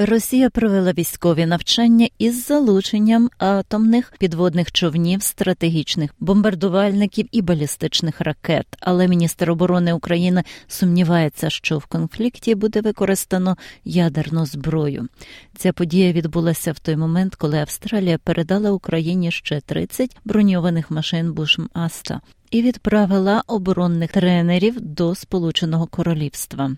Росія провела військові навчання із залученням атомних підводних човнів, стратегічних бомбардувальників і балістичних ракет. Але міністр оборони України сумнівається, що в конфлікті буде використано ядерну зброю. Ця подія відбулася в той момент, коли Австралія передала Україні ще 30 броньованих машин Бушм Аста і відправила оборонних тренерів до Сполученого Королівства.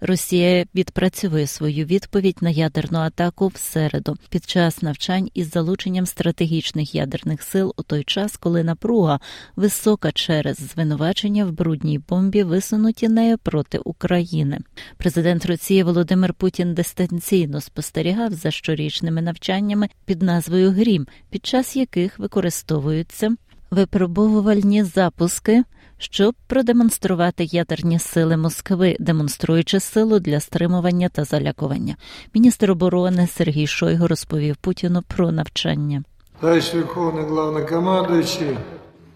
Росія відпрацьовує свою відповідь на ядерну атаку в середу під час навчань із залученням стратегічних ядерних сил у той час, коли напруга висока через звинувачення в брудній бомбі, висунуті нею проти України. Президент Росії Володимир Путін дистанційно спостерігав за щорічними навчаннями під назвою Грім, під час яких використовуються випробовувальні запуски, щоб продемонструвати ядерні сили Москви, демонструючи силу для стримування та залякування. Міністр оборони Сергій Шойгу розповів Путіну про навчання. Товарищ Верховний Главнокомандуючий,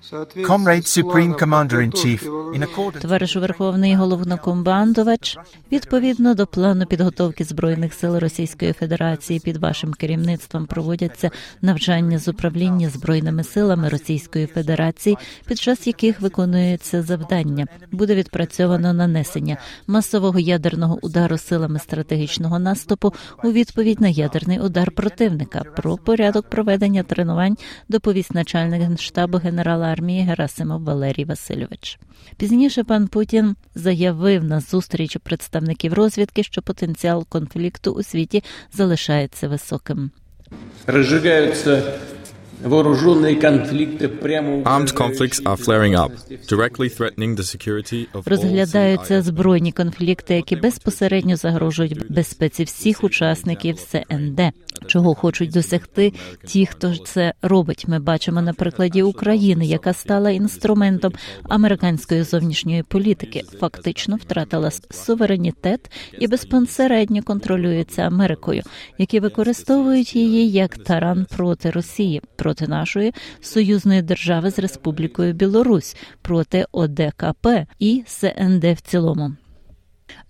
Comrade Supreme Commander-in-Chief, in accordance Товариш Верховний головнокомандувач, відповідно до плану підготовки збройних сил Російської Федерації під вашим керівництвом проводяться навчання з управління збройними силами Російської Федерації, під час яких виконується завдання. Буде відпрацьовано нанесення масового ядерного удару силами стратегічного наступу у відповідь на ядерний удар противника. Про порядок проведення тренувань доповість начальник генштабу генерала армії Герасимов Валерій Васильович. Пізніше пан Путін заявив на зустрічі представників розвідки, що потенціал конфлікту у світі залишається високим. Разжигаются вооруженные конфликты прямо Armed conflicts are flaring up, directly threatening the security of Розглядаються збройні конфлікти, які безпосередньо загрожують безпеці всіх учасників СНД. Чого хочуть досягти ті, хто це робить. Ми бачимо на прикладі України, яка стала інструментом американської зовнішньої політики, фактично втратила суверенітет і безпосередньо контролюється Америкою, які використовують її як таран проти Росії, проти нашої союзної держави з Республікою Білорусь, проти ОДКП і СНД в цілому.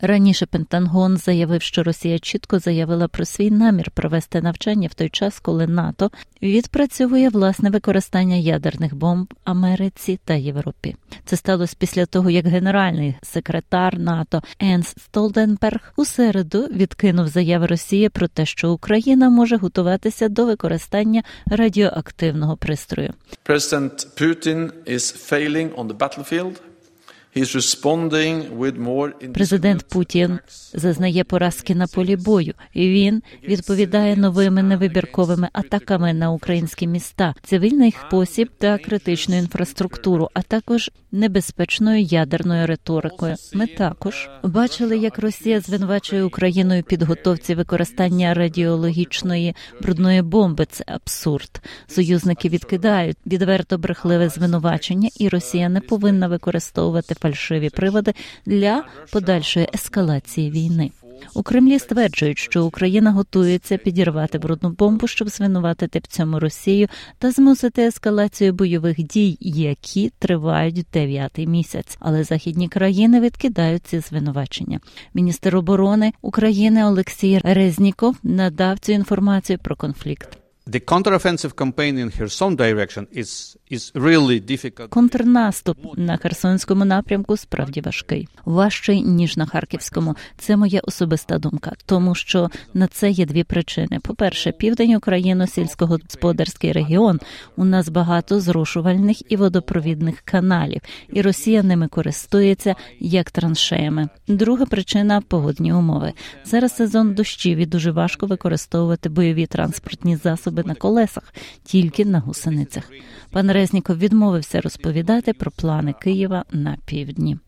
Раніше Пентагон заявив, що Росія чітко заявила про свій намір провести навчання в той час, коли НАТО відпрацьовує власне використання ядерних бомб Америці та Європі. Це сталося після того, як генеральний секретар НАТО Енс Столденберг у середу відкинув заяви Росії про те, що Україна може готуватися до використання радіоактивного пристрою. President Putin is failing on the battlefield. Президент Путін зазнає поразки на полі бою, і він відповідає новими невибірковими атаками на українські міста, цивільний спосіб та критичну інфраструктуру, а також небезпечною ядерною риторикою. Ми також бачили, як Росія звинувачує Україну у підготовці використання радіологічної брудної бомби. Це абсурд. Союзники відкидають відверто брехливе звинувачення, і Росія не повинна використовувати фальшиві приводи для подальшої ескалації війни. У Кремлі стверджують, що Україна готується підірвати брудну бомбу, щоб звинуватити в цьому Росію та змусити ескалацію бойових дій, які тривають дев'ятий місяць. Але західні країни відкидають ці звинувачення. Міністр оборони України Олексій Резніков надав цю інформацію про конфлікт. The counteroffensive campaign in Kherson direction is. Контрнаступ на Херсонському напрямку справді важкий, важчий ніж на харківському. Це моя особиста думка, тому що на це є дві причини: по-перше, південь України, сільськогосподарський регіон. У нас багато зрушувальних і водопровідних каналів, і Росія ними користується як траншеями. Друга причина погодні умови. Зараз сезон дощів і дуже важко використовувати бойові транспортні засоби на колесах, тільки на гусеницях. Пан Резніков відмовився розповідати про плани Києва на півдні.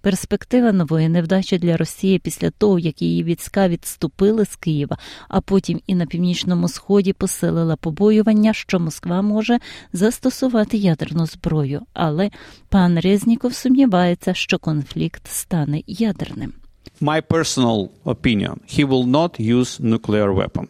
Перспектива нової невдачі для Росії після того, як її війська відступили з Києва, а потім і на північному сході посилила побоювання, що Москва може застосувати ядерну зброю. Але пан Резніков сумнівається, що конфлікт стане ядерним. My personal opinion, he will not use nuclear weapon.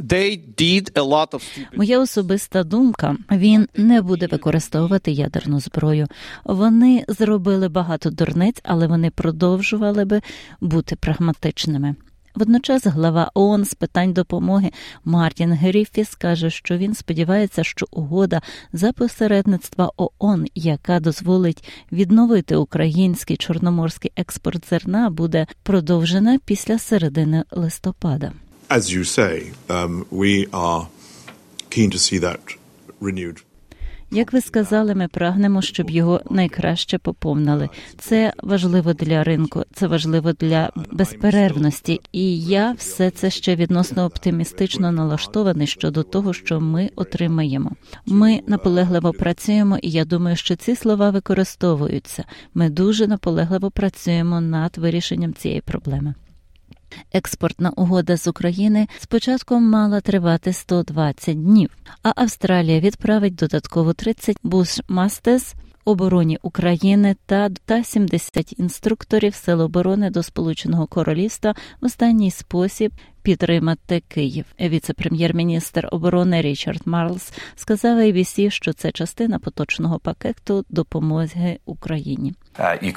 They did a lot of Моя особиста думка: він не буде використовувати ядерну зброю. Вони зробили багато дурниць, але вони продовжували би бути прагматичними. Водночас глава ООН з питань допомоги Мартін Гріфіс каже, що він сподівається, що угода за посередництва ООН, яка дозволить відновити український чорноморський експорт зерна, буде продовжена після середини листопада. As you say, um, we are keen to see that renewed. Як ви сказали, ми прагнемо, щоб його найкраще поповнили. Це важливо для ринку, це важливо для безперервності. І я все це ще відносно оптимістично налаштований щодо того, що ми отримаємо. Ми наполегливо працюємо, і я думаю, що ці слова використовуються. Ми дуже наполегливо працюємо над вирішеннем цієї проблеми. Експортна угода з України спочатку мала тривати 120 днів, а Австралія відправить додатково 30 бушмастес обороні України та, та 70 інструкторів Сил оборони до Сполученого Королівства в останній спосіб підтримати Київ. Віце-прем'єр-міністр оборони Річард Марлс сказав ABC, що це частина поточного пакету допомоги Україні. Uh,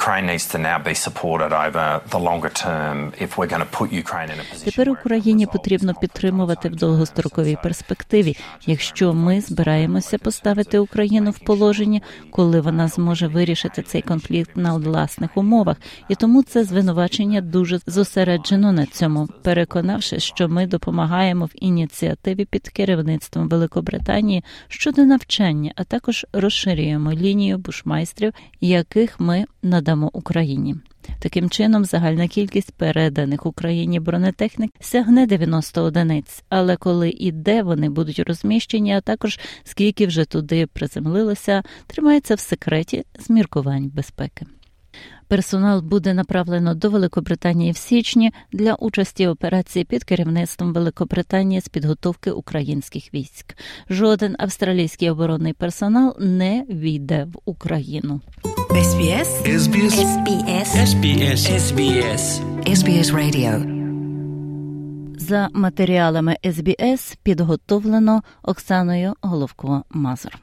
Тепер Україні потрібно підтримувати в довгостроковій перспективі, якщо ми збираємося поставити Україну в положенні, коли вона зможе вирішити цей конфлікт на власних умовах, і тому це звинувачення дуже зосереджено на цьому, переконавши, що ми допомагаємо в ініціативі під керівництвом Великобританії щодо навчання, а також розширюємо лінію бушмайстрів, яких ми надамо Україні. Таким чином, загальна кількість переданих Україні бронетехнік сягне 90 одиниць. Але коли і де вони будуть розміщені, а також скільки вже туди приземлилося, тримається в секреті з міркувань безпеки. Персонал буде направлено до Великобританії в січні для участі в операції під керівництвом Великобританії з підготовки українських військ. Жоден австралійський оборонний персонал не війде в Україну. SBS SBS SBS SBS SBS SBS Radio За матеріалами СБС підготовлено Оксаною Головко Мазур.